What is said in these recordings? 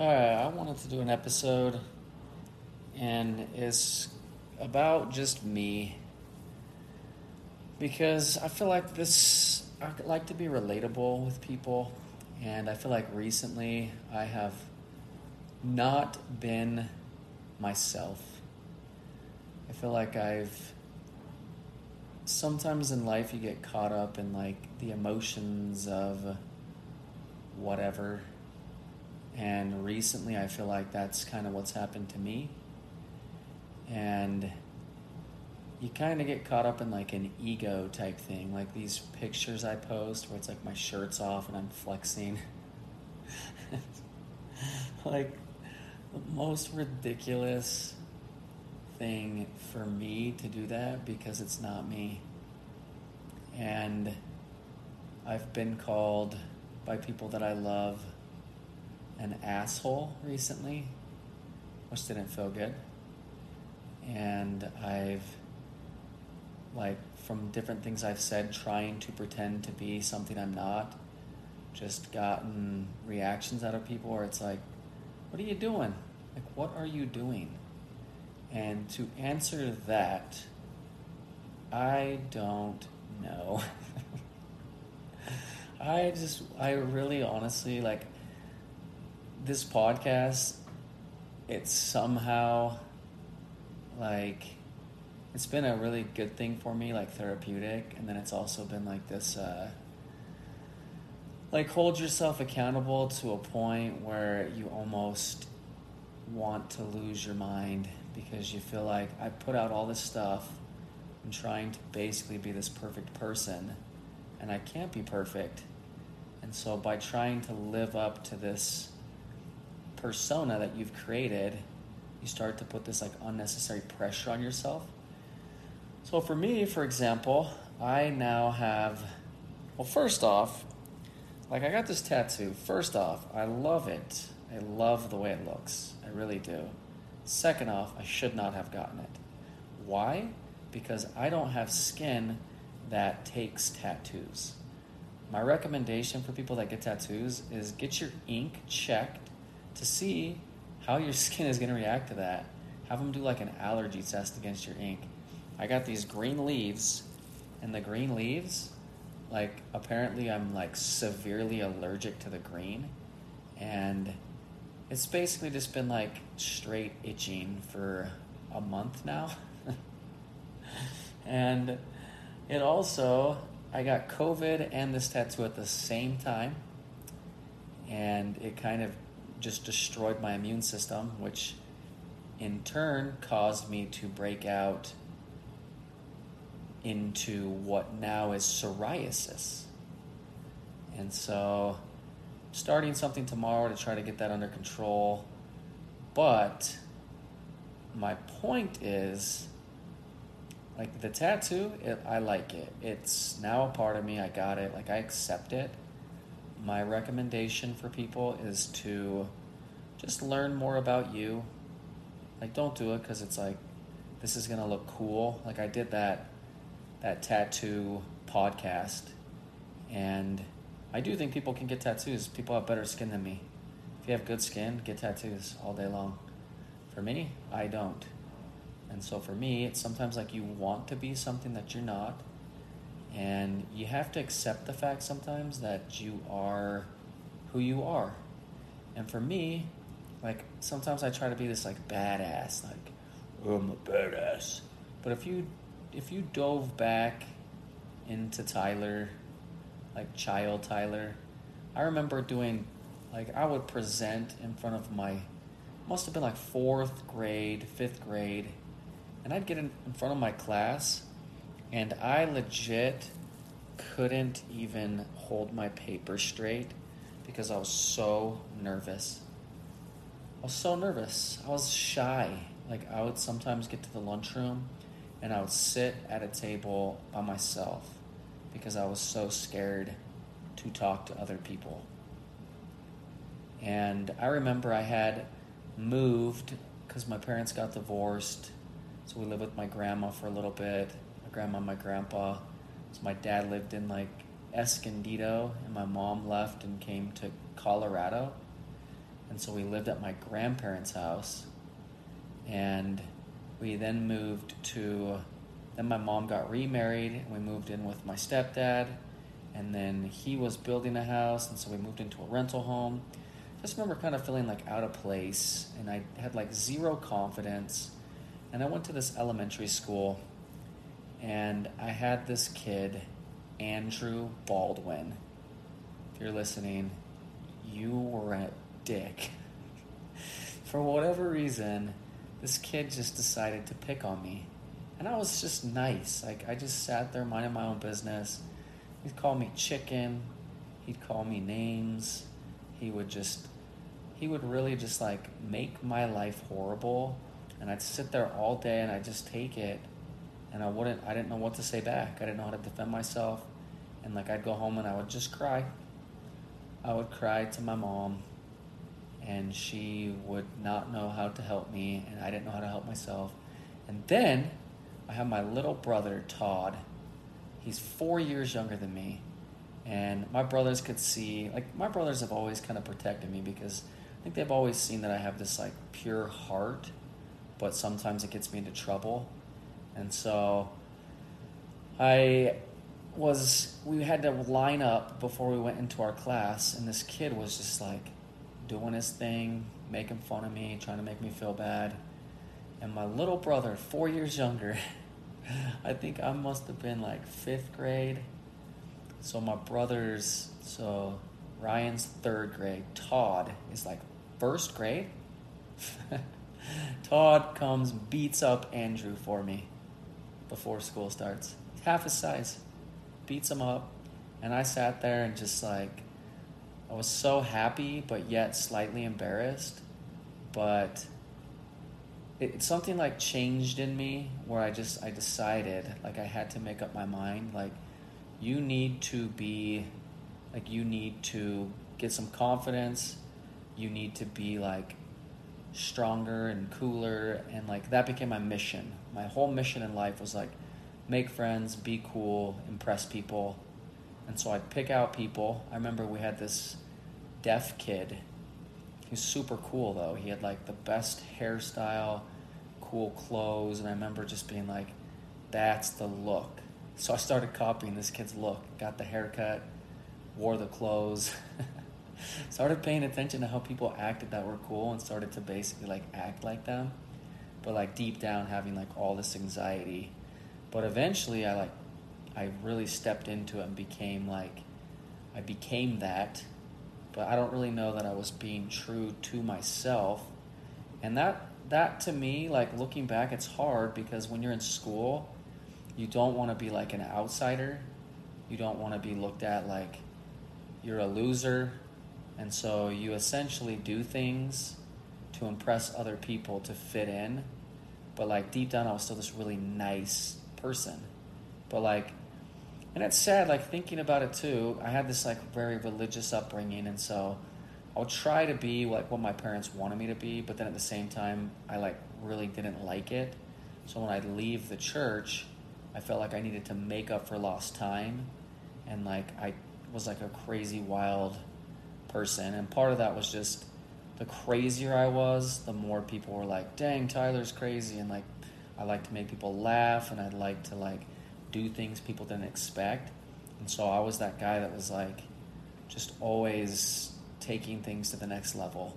Alright, I wanted to do an episode, and it's about just me. Because I feel like this, I like to be relatable with people, and I feel like recently I have not been myself. I feel like I've sometimes in life you get caught up in like the emotions of whatever. And recently I feel like that's kind of what's happened to me. And you kind of get caught up in like an ego type thing, like these pictures I post where it's like my shirt's off and I'm flexing. like the most ridiculous thing for me to do that because it's not me. And I've been called by people that I love an asshole recently, which didn't feel good. And I've, like, from different things I've said, trying to pretend to be something I'm not, just gotten reactions out of people where it's like, what are you doing? Like, what are you doing? And to answer that, I don't know. I just, I really honestly like this podcast. It's somehow like, it's been a really good thing for me, like therapeutic. And then it's also been like this, uh, like hold yourself accountable to a point where you almost want to lose your mind because you feel like I put out all this stuff. I'm trying to basically be this perfect person, and I can't be perfect. And so, by trying to live up to this persona that you've created, you start to put this like unnecessary pressure on yourself. So, for me, for example, I now have, well, first off, like I got this tattoo. First off, I love it. I love the way it looks. I really do. Second off, I should not have gotten it. Why? Because I don't have skin that takes tattoos. My recommendation for people that get tattoos is get your ink checked to see how your skin is going to react to that. Have them do like an allergy test against your ink. I got these green leaves, and the green leaves, like apparently I'm like severely allergic to the green, and it's basically just been like straight itching for a month now. and it also, I got COVID and this tattoo at the same time. And it kind of just destroyed my immune system, which in turn caused me to break out into what now is psoriasis. And so starting something tomorrow to try to get that under control. But my point is like the tattoo, it, I like it. It's now a part of me. I got it. Like I accept it. My recommendation for people is to just learn more about you. Like don't do it cuz it's like this is to look cool. Like I did that that tattoo podcast and I do think people can get tattoos. People have better skin than me. If you have good skin, get tattoos all day long. For me, I don't. And so for me, it's sometimes like you want to be something that you're not. And you have to accept the fact sometimes that you are who you are. And for me, like sometimes I try to be this like badass, like oh, I'm a badass. But if you if you dove back into Tyler like child Tyler. I remember doing, like, I would present in front of my, must have been like fourth grade, fifth grade, and I'd get in, in front of my class, and I legit couldn't even hold my paper straight because I was so nervous. I was so nervous. I was shy. Like, I would sometimes get to the lunchroom and I would sit at a table by myself because I was so scared to talk to other people. And I remember I had moved because my parents got divorced. So we lived with my grandma for a little bit, grandma and my grandpa. So my dad lived in like Escondido, and my mom left and came to Colorado. And so we lived at my grandparents' house. And we then moved to, then my mom got remarried and we moved in with my stepdad. And then he was building a house. And so we moved into a rental home. Just remember kind of feeling like out of place. And I had like zero confidence. And I went to this elementary school. And I had this kid, Andrew Baldwin. If you're listening, you were a dick. For whatever reason, this kid just decided to pick on me. And I was just nice. Like, I just sat there minding my own business. He'd call me chicken. He'd call me names. He would just, he would really just like make my life horrible. And I'd sit there all day and I'd just take it. And I wouldn't, I didn't know what to say back. I didn't know how to defend myself. And like, I'd go home and I would just cry. I would cry to my mom and she would not know how to help me, and I didn't know how to help myself. And then I have my little brother, Todd. He's four years younger than me. And my brothers could see, like, my brothers have always kind of protected me because I think they've always seen that I have this, like, pure heart, but sometimes it gets me into trouble. And so I was, we had to line up before we went into our class, and this kid was just like, doing his thing, making fun of me, trying to make me feel bad. And my little brother, four years younger, I think I must have been like fifth grade. So my brother's, so Ryan's third grade. Todd is like first grade. Todd comes, beats up Andrew for me before school starts. Half his size. Beats him up. And I sat there and just like I was so happy, but yet slightly embarrassed. But it, something like changed in me where I just I decided like I had to make up my mind like you need to be like you need to get some confidence. You need to be like stronger and cooler and like that became my mission. My whole mission in life was like make friends, be cool, impress people. And so I'd pick out people. I remember we had this deaf kid. He's super cool though. He had like the best hairstyle, cool clothes, and I remember just being like, that's the look. So I started copying this kid's look. Got the haircut, wore the clothes, started paying attention to how people acted that were cool and started to basically like act like them. But like deep down having like all this anxiety. But eventually I like I really stepped into it and became like I became that but I don't really know that I was being true to myself. And that that to me, like looking back, it's hard because when you're in school, you don't want to be like an outsider. You don't want to be looked at like you're a loser. And so you essentially do things to impress other people to fit in. But like deep down I was still this really nice person. But like and it's sad like thinking about it too i had this like very religious upbringing and so i'll try to be like what my parents wanted me to be but then at the same time i like really didn't like it so when i'd leave the church i felt like i needed to make up for lost time and like i was like a crazy wild person and part of that was just the crazier i was the more people were like dang tyler's crazy and like i like to make people laugh and i'd like to like do things people didn't expect. And so I was that guy that was like just always taking things to the next level,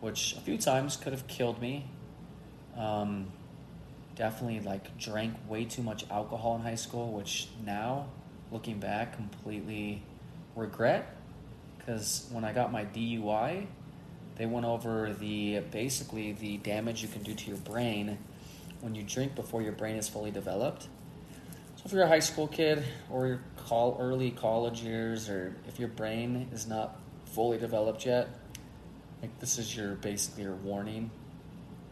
which a few times could have killed me. Um, definitely like drank way too much alcohol in high school, which now looking back completely regret because when I got my DUI, they went over the basically the damage you can do to your brain when you drink before your brain is fully developed. So if you're a high school kid or your call early college years, or if your brain is not fully developed yet, like this is your basically your warning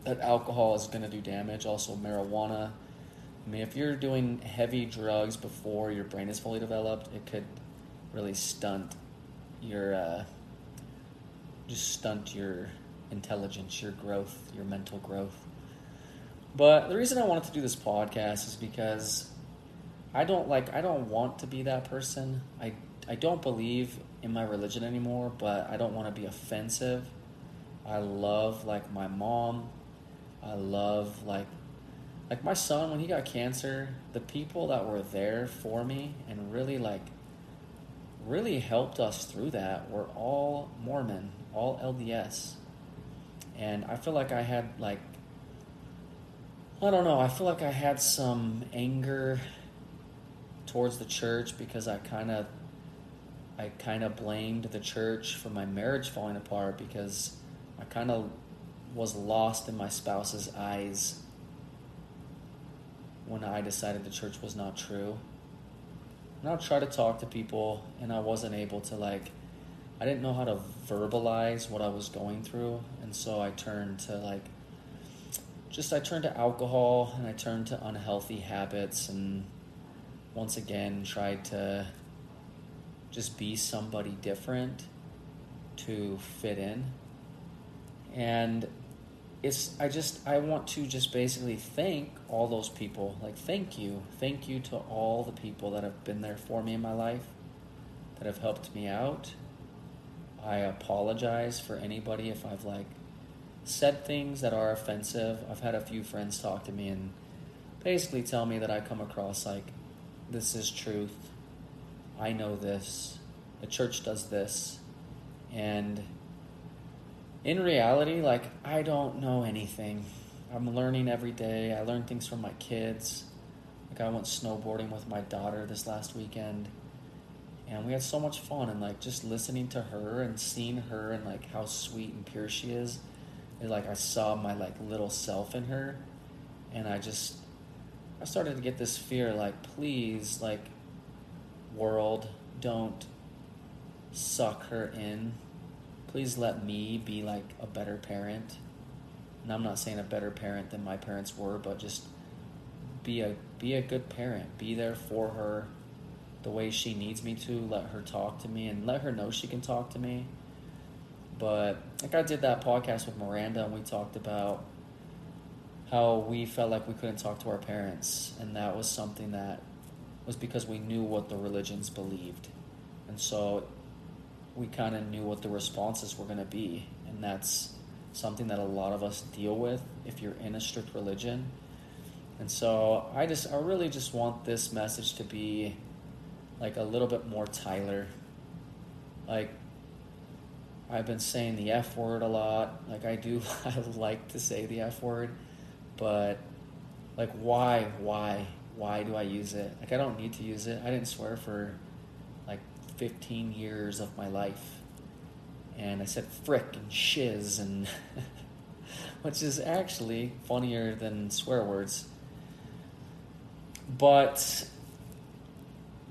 that alcohol is going to do damage. Also marijuana. I mean, if you're doing heavy drugs before your brain is fully developed, it could really stunt your uh, just stunt your intelligence, your growth, your mental growth. But the reason I wanted to do this podcast is because I don't like I don't want to be that person. I I don't believe in my religion anymore, but I don't want to be offensive. I love like my mom. I love like like my son when he got cancer, the people that were there for me and really like really helped us through that were all Mormon, all LDS. And I feel like I had like I don't know, I feel like I had some anger towards the church because I kind of I kind of blamed the church for my marriage falling apart because I kind of was lost in my spouse's eyes when I decided the church was not true. And I would try to talk to people, and I wasn't able to, like, I didn't know how to verbalize what I was going through. And so I turned to, like, just I turned to alcohol and I turned to unhealthy habits and once again tried to just be somebody different to fit in. And it's I just I want to just basically thank all those people. Like thank you. Thank you to all the people that have been there for me in my life, that have helped me out. I apologize for anybody if I've like said things that are offensive. I've had a few friends talk to me and basically tell me that I come across like this is truth. I know this. The church does this. And in reality, like, I don't know anything. I'm learning every day. I learn things from my kids. Like, I went snowboarding with my daughter this last weekend. And we had so much fun. And, like, just listening to her and seeing her and, like, how sweet and pure she is. And, like, I saw my, like, little self in her. And I just, I started to get this fear, like, please, like, world, don't suck her in please let me be like a better parent. And I'm not saying a better parent than my parents were, but just be a be a good parent. Be there for her the way she needs me to. Let her talk to me and let her know she can talk to me. But like I did that podcast with Miranda and we talked about how we felt like we couldn't talk to our parents and that was something that was because we knew what the religions believed. And so we kind of knew what the responses were going to be. And that's something that a lot of us deal with if you're in a strict religion. And so I just, I really just want this message to be like a little bit more Tyler. Like, I've been saying the F word a lot. Like, I do, I like to say the F word, but like, why, why, why do I use it? Like, I don't need to use it. I didn't swear for 15 years of my life. And I said frick and shiz, and which is actually funnier than swear words. But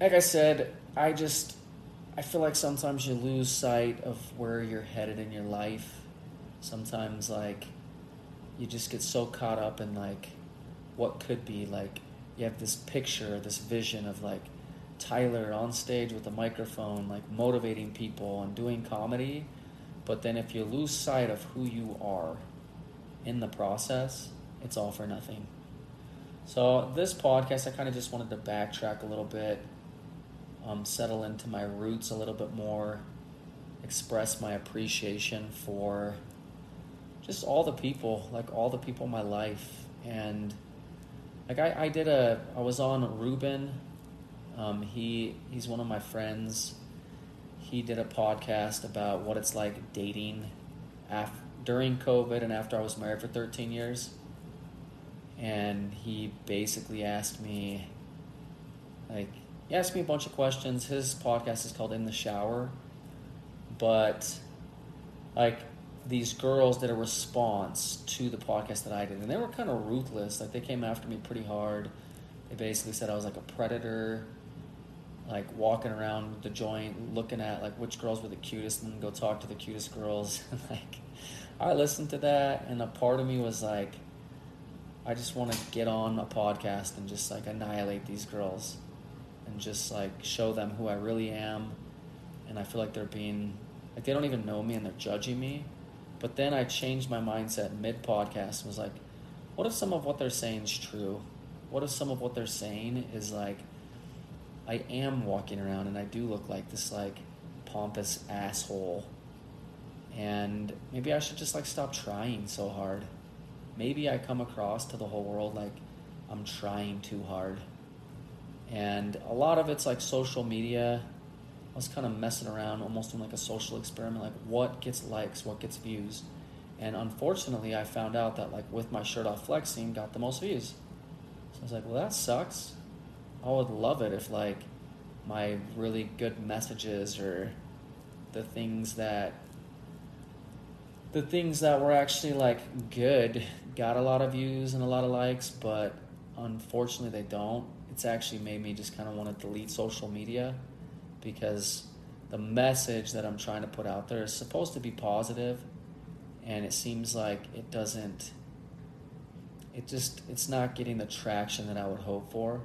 like I said, I just I feel like sometimes you lose sight of where you're headed in your life. Sometimes like you just get so caught up in like what could be like you have this picture, this vision of like Tyler on stage with a microphone, like motivating people and doing comedy. But then if you lose sight of who you are in the process, it's all for nothing. So this podcast, I kind of just wanted to backtrack a little bit, um, settle into my roots a little bit more, express my appreciation for just all the people, like all the people in my life, and like I, I did a, I was on Ruben um, he he's one of my friends. He did a podcast about what it's like dating during COVID and after I was married for 13 years. And he basically asked me, like, he asked me a bunch of questions. His podcast is called In the Shower. But, like, these girls did a response to the podcast that I did. And they were kind of ruthless. Like, they came after me pretty hard. They basically said I was like a predator like walking around the joint looking at like which girls were the cutest and go talk to the cutest girls. Like i listened to that and a part of me was like i just want to get on a podcast and just like annihilate these girls and just like show them who i really am. And i feel like they're being like they don't even know me and they're judging me. But then i changed my mindset mid podcast and was like what if some of what they're saying is true? What if some of what they're saying is like I am walking around and I do look like this like pompous asshole And maybe I should just like stop trying so hard. Maybe I come across to the whole world like I'm trying too hard. And a lot of it's like social media. I was kind of messing around, almost in like a social experiment, like what gets likes, what gets views. And unfortunately, I found out that like with my shirt off flexing, got the most views. So I was like, well, that sucks. I would love it if like my really good messages or the things that the things that were actually like good got a lot of views and a lot of likes, but unfortunately they don't. It's actually made me just kind of want to delete social media because the message that I'm trying to put out there is supposed to be positive and it seems like it doesn't it just it's not getting the traction that I would hope for.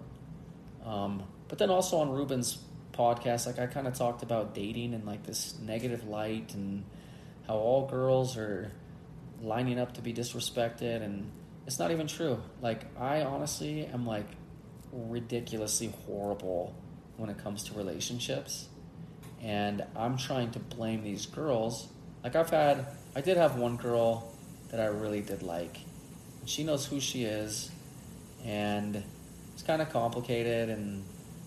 Um, but then also on Ruben's podcast, like I kind of talked about dating and like this negative light and how all girls are lining up to be disrespected and it's not even true. Like I honestly am like ridiculously horrible when it comes to relationships. And I'm trying to blame these girls. Like I've had I did have one girl that I really did like. She knows who she is and it's kind of complicated and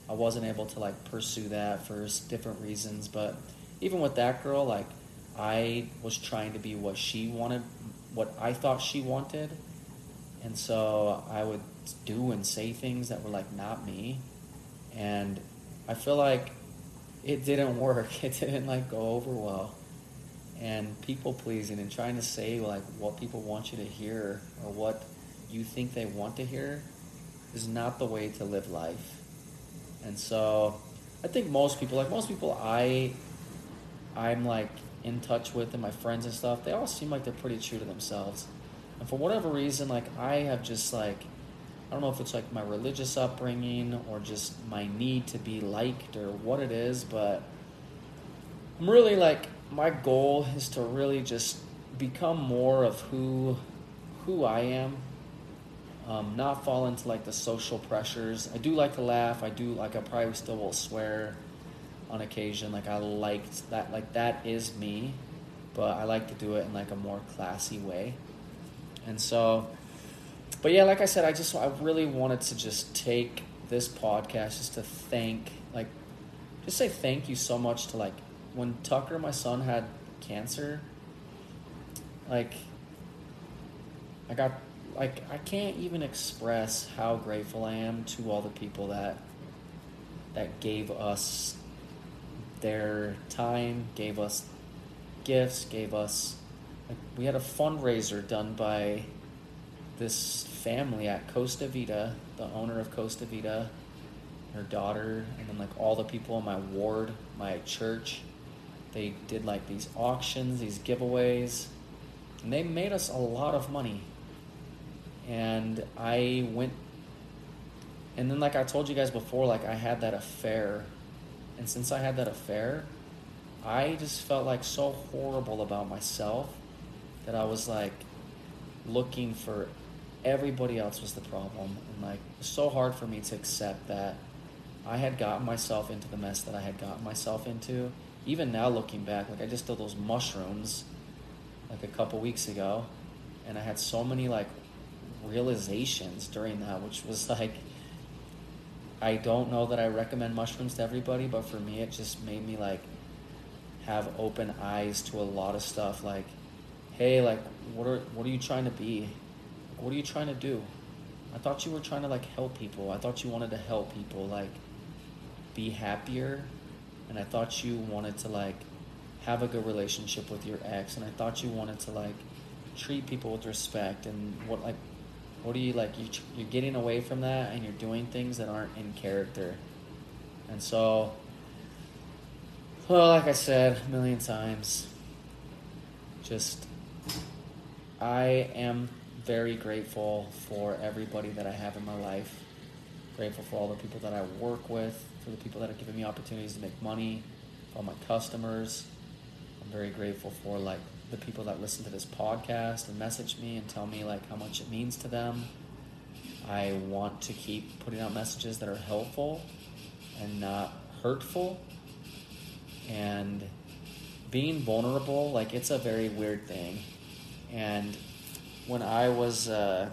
I wasn't able to like pursue that for different reasons, but even with that girl like I was trying to be what she wanted, what I thought she wanted. And so I would do and say things that were like not me. And I feel like it didn't work. It didn't like go over well. And people pleasing and trying to say like what people want you to hear or what you think they want to hear is not the way to live life. And so I think most people, like most people I I'm like in touch with and my friends and stuff, they all seem like they're pretty true to themselves. And for whatever reason, like I have just like I don't know if it's like my religious upbringing or just my need to be liked or what it is, but I'm really like my goal is to really just become more of who who I am. Um, not fall into like the social pressures. I do like to laugh. I do like I probably still will swear on occasion. Like I liked that. Like that is me, but I like to do it in like a more classy way. And so, but yeah, like I said, I just I really wanted to just take this podcast just to thank like just say thank you so much to like when Tucker, my son, had cancer. Like I got like I can't even express how grateful I am to all the people that that gave us their time, gave us gifts, gave us. Like, we had a fundraiser done by this family at Costa Vida, the owner of Costa Vida, her daughter, and then like all the people in my ward, my church. They did like these auctions, these giveaways, and they made us a lot of money. And I went, and then like I told you guys before, like I had that affair and since I had that affair, I just felt like so horrible about myself that I was like looking for everybody else was the problem. And like, it was so hard for me to accept that I had gotten myself into the mess that I had gotten myself into. Even now, looking back, like I just did those mushrooms like a couple weeks ago, and I had so many like realizations during that, which was like I don't know that I recommend mushrooms to everybody, but for me, it just made me like have open eyes to a lot of stuff. Like, hey, like, what are what are you trying to be? What are you trying to do? I thought you were trying to like help people. I thought you wanted to help people like be happier, and I thought you wanted to like have a good relationship with your ex, and I thought you wanted to like treat people with respect and what like what are you like? You, you're getting away from that and you're doing things that aren't in character. And so, well, like I said a million times, just I am very grateful for everybody that I have in my life. Grateful for all the people that I work with, for the people that have given me opportunities to make money, for all my customers. I'm very grateful for like the people that listen to this podcast and message me and tell me like how much it means to them. I want to keep putting out messages that are helpful and not hurtful. And being vulnerable, like it's a very weird thing. And when I was, uh,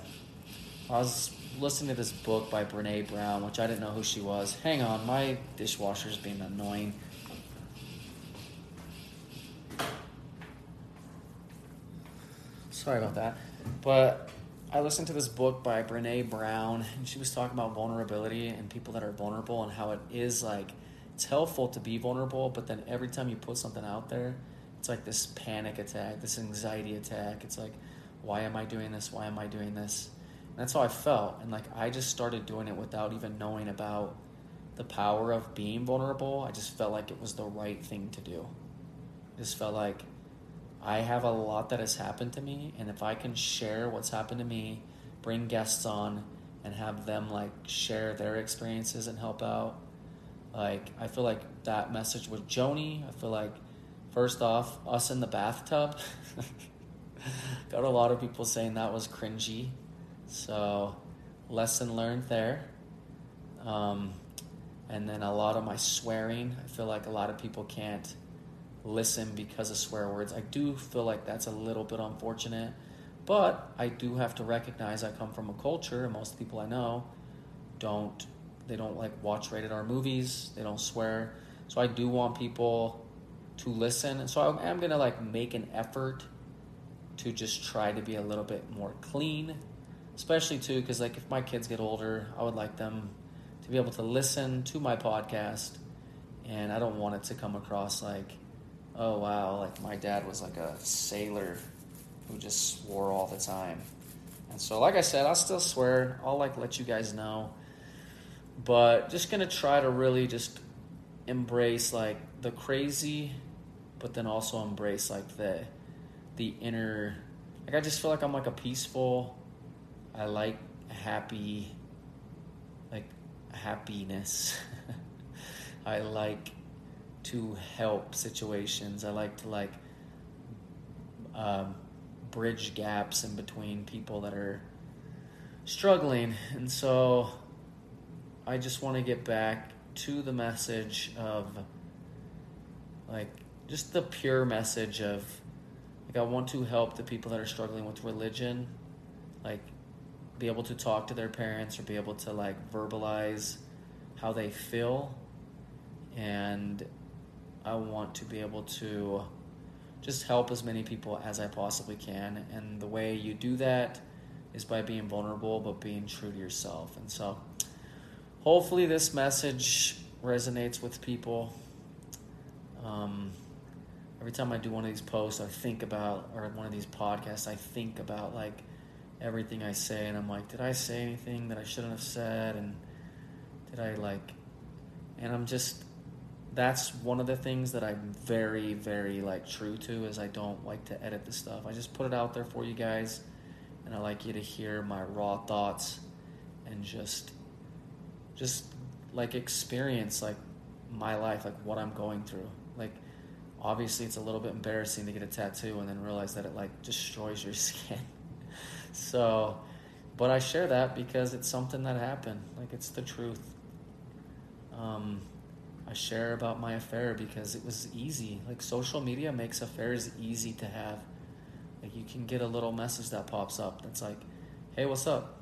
I was listening to this book by Brene Brown, which I didn't know who she was. Hang on, my dishwasher dishwasher's being annoying. Sorry about that. But I listened to this book by Brene Brown, and she was talking about vulnerability and people that are vulnerable and how it is like it's helpful to be vulnerable, but then every time you put something out there, it's like this panic attack, this anxiety attack. It's like, why am I doing this? Why am I doing this? And that's how I felt. And like I just started doing it without even knowing about the power of being vulnerable. I just felt like it was the right thing to do. I just felt like I have a lot that has happened to me, and if I can share what's happened to me, bring guests on, and have them like share their experiences and help out, like I feel like that message with Joni. I feel like first off, us in the bathtub. Got a lot of people saying that was cringy, so lesson learned there. Um, and then a lot of my swearing. I feel like a lot of people can't listen because of swear words. I do feel like that's a little bit unfortunate, but I do have to recognize I come from a culture, and most people I know don't. They don't like watch rated R movies. They don't swear. So I do want people to listen. And so I am gonna like make an effort to just try to be a little bit more clean, especially too because like if my kids get older, I would like them to be able to listen to my podcast, and I don't want it to come across like oh wow, like my dad was like a sailor who just swore all the time. And so, like I said, I'll still swear. I'll like let you guys know, but just gonna try to really just embrace like the crazy, but then also embrace like the the inner. Like I just feel like I'm like a peaceful. I like happy, like happiness. I like to help situations. I like to like um, bridge gaps in between people that are struggling, and so I just want to get back to the message of like just the pure message of like I want to help the people that are struggling with religion, like be able to talk to their parents or be able to like verbalize how they feel and I want to be able to just help as many people as I possibly can. And the way you do that is by being vulnerable, but being true to yourself. And so, hopefully, this message resonates with people. Um, every time I do one of these posts, I think about, or one of these podcasts, I think about like everything I say, and I'm like, did I say anything that I shouldn't have said? And did I like, and I'm just that's one of the things that I'm very, very like true to is I don't like to edit the stuff. I just put it out there for you guys, and I like you to hear my raw thoughts and just, just like experience like my life, like what I'm going through. Like, obviously, it's a little bit embarrassing to get a tattoo and then realize that it like destroys your skin. so, but I share that because it's something that happened. Like, it's the truth. Um, I share about my affair because it was easy. Like social media makes affairs easy to have. Like you can get a little message that pops up that's like, "Hey, what's up?"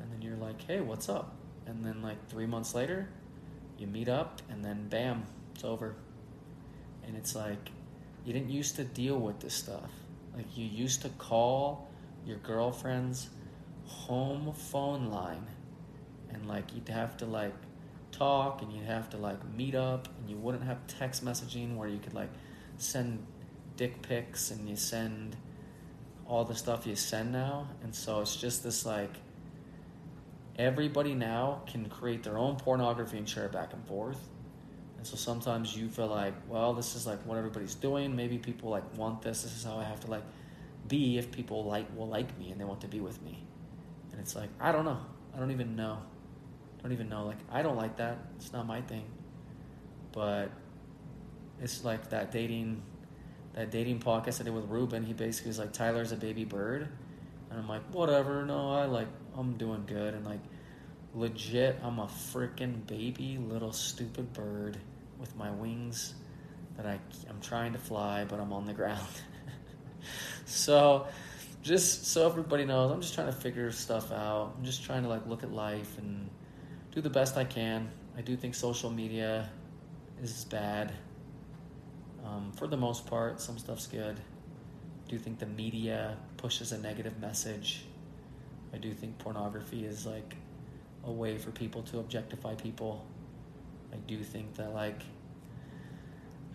And then you're like, "Hey, what's up?" And then like 3 months later, you meet up and then bam, it's over. And it's like you didn't used to deal with this stuff. Like you used to call your girlfriend's home phone line and like you'd have to like talk and you'd have to like meet up and you wouldn't have text messaging where you could like send dick pics and you send all the stuff you send now. And so it's just this like everybody now can create their own pornography and share it back and forth. And so sometimes you feel like well this is like what everybody's doing. Maybe people like want this. This is how i have to like be if people like will like me and they want to be with me. And it's like i don't know. I don't even know don't even know. Like I don't like that. It's not my thing. But it's like that dating that dating podcast I did with Ruben. He basically was like Tyler's a baby bird, and I'm like whatever. No, I like I'm doing good and like legit. I'm a freaking baby little stupid bird with my wings that I, I'm trying to fly, but I'm on the ground. so, just so everybody knows, I'm just trying to figure stuff out. I'm just trying to like look at life and do the best I can. I do think social media is bad. Um, for the most part, some stuff's good. I do think the media pushes a negative message. I do think pornography is like a way for people to objectify people. I do think that like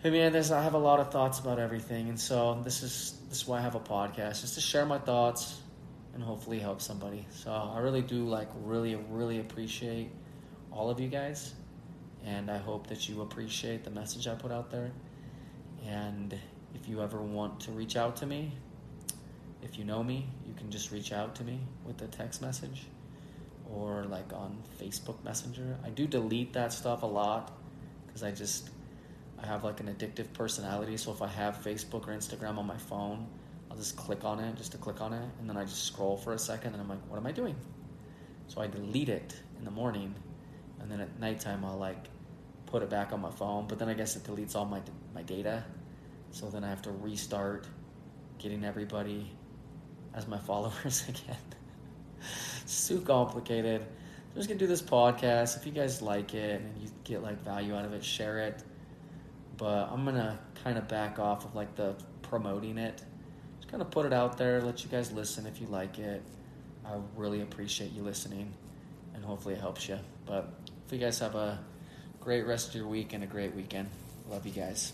I mean, I have a lot of thoughts about everything, and so this is this is why I have a podcast, just to share my thoughts and hopefully help somebody. So I really do like really really appreciate all of you guys, and I hope that you appreciate the message I put out there. And if you ever want to reach out to me, if you know me, you can just reach out to me with a text message or like on Facebook Messenger. I do delete that stuff a lot because I just I have like an addictive personality. So if I have Facebook or Instagram on my phone, I'll just click on it just to click on it, and then I just scroll for a second, and I'm like, what am I doing? So I delete it in the morning, and then at nighttime I'll like put it back on my phone. But then I guess it deletes all my my data, so then I have to restart getting everybody as my followers again. too complicated. I'm just gonna do this podcast. If you guys like it and you get like value out of it, share it. But I'm gonna kind of back off of like the promoting it. Just kind of put it out there, let you guys listen if you like it. I really appreciate you listening, and hopefully it helps you. But if you guys have a great rest of your week and a great weekend, love you guys.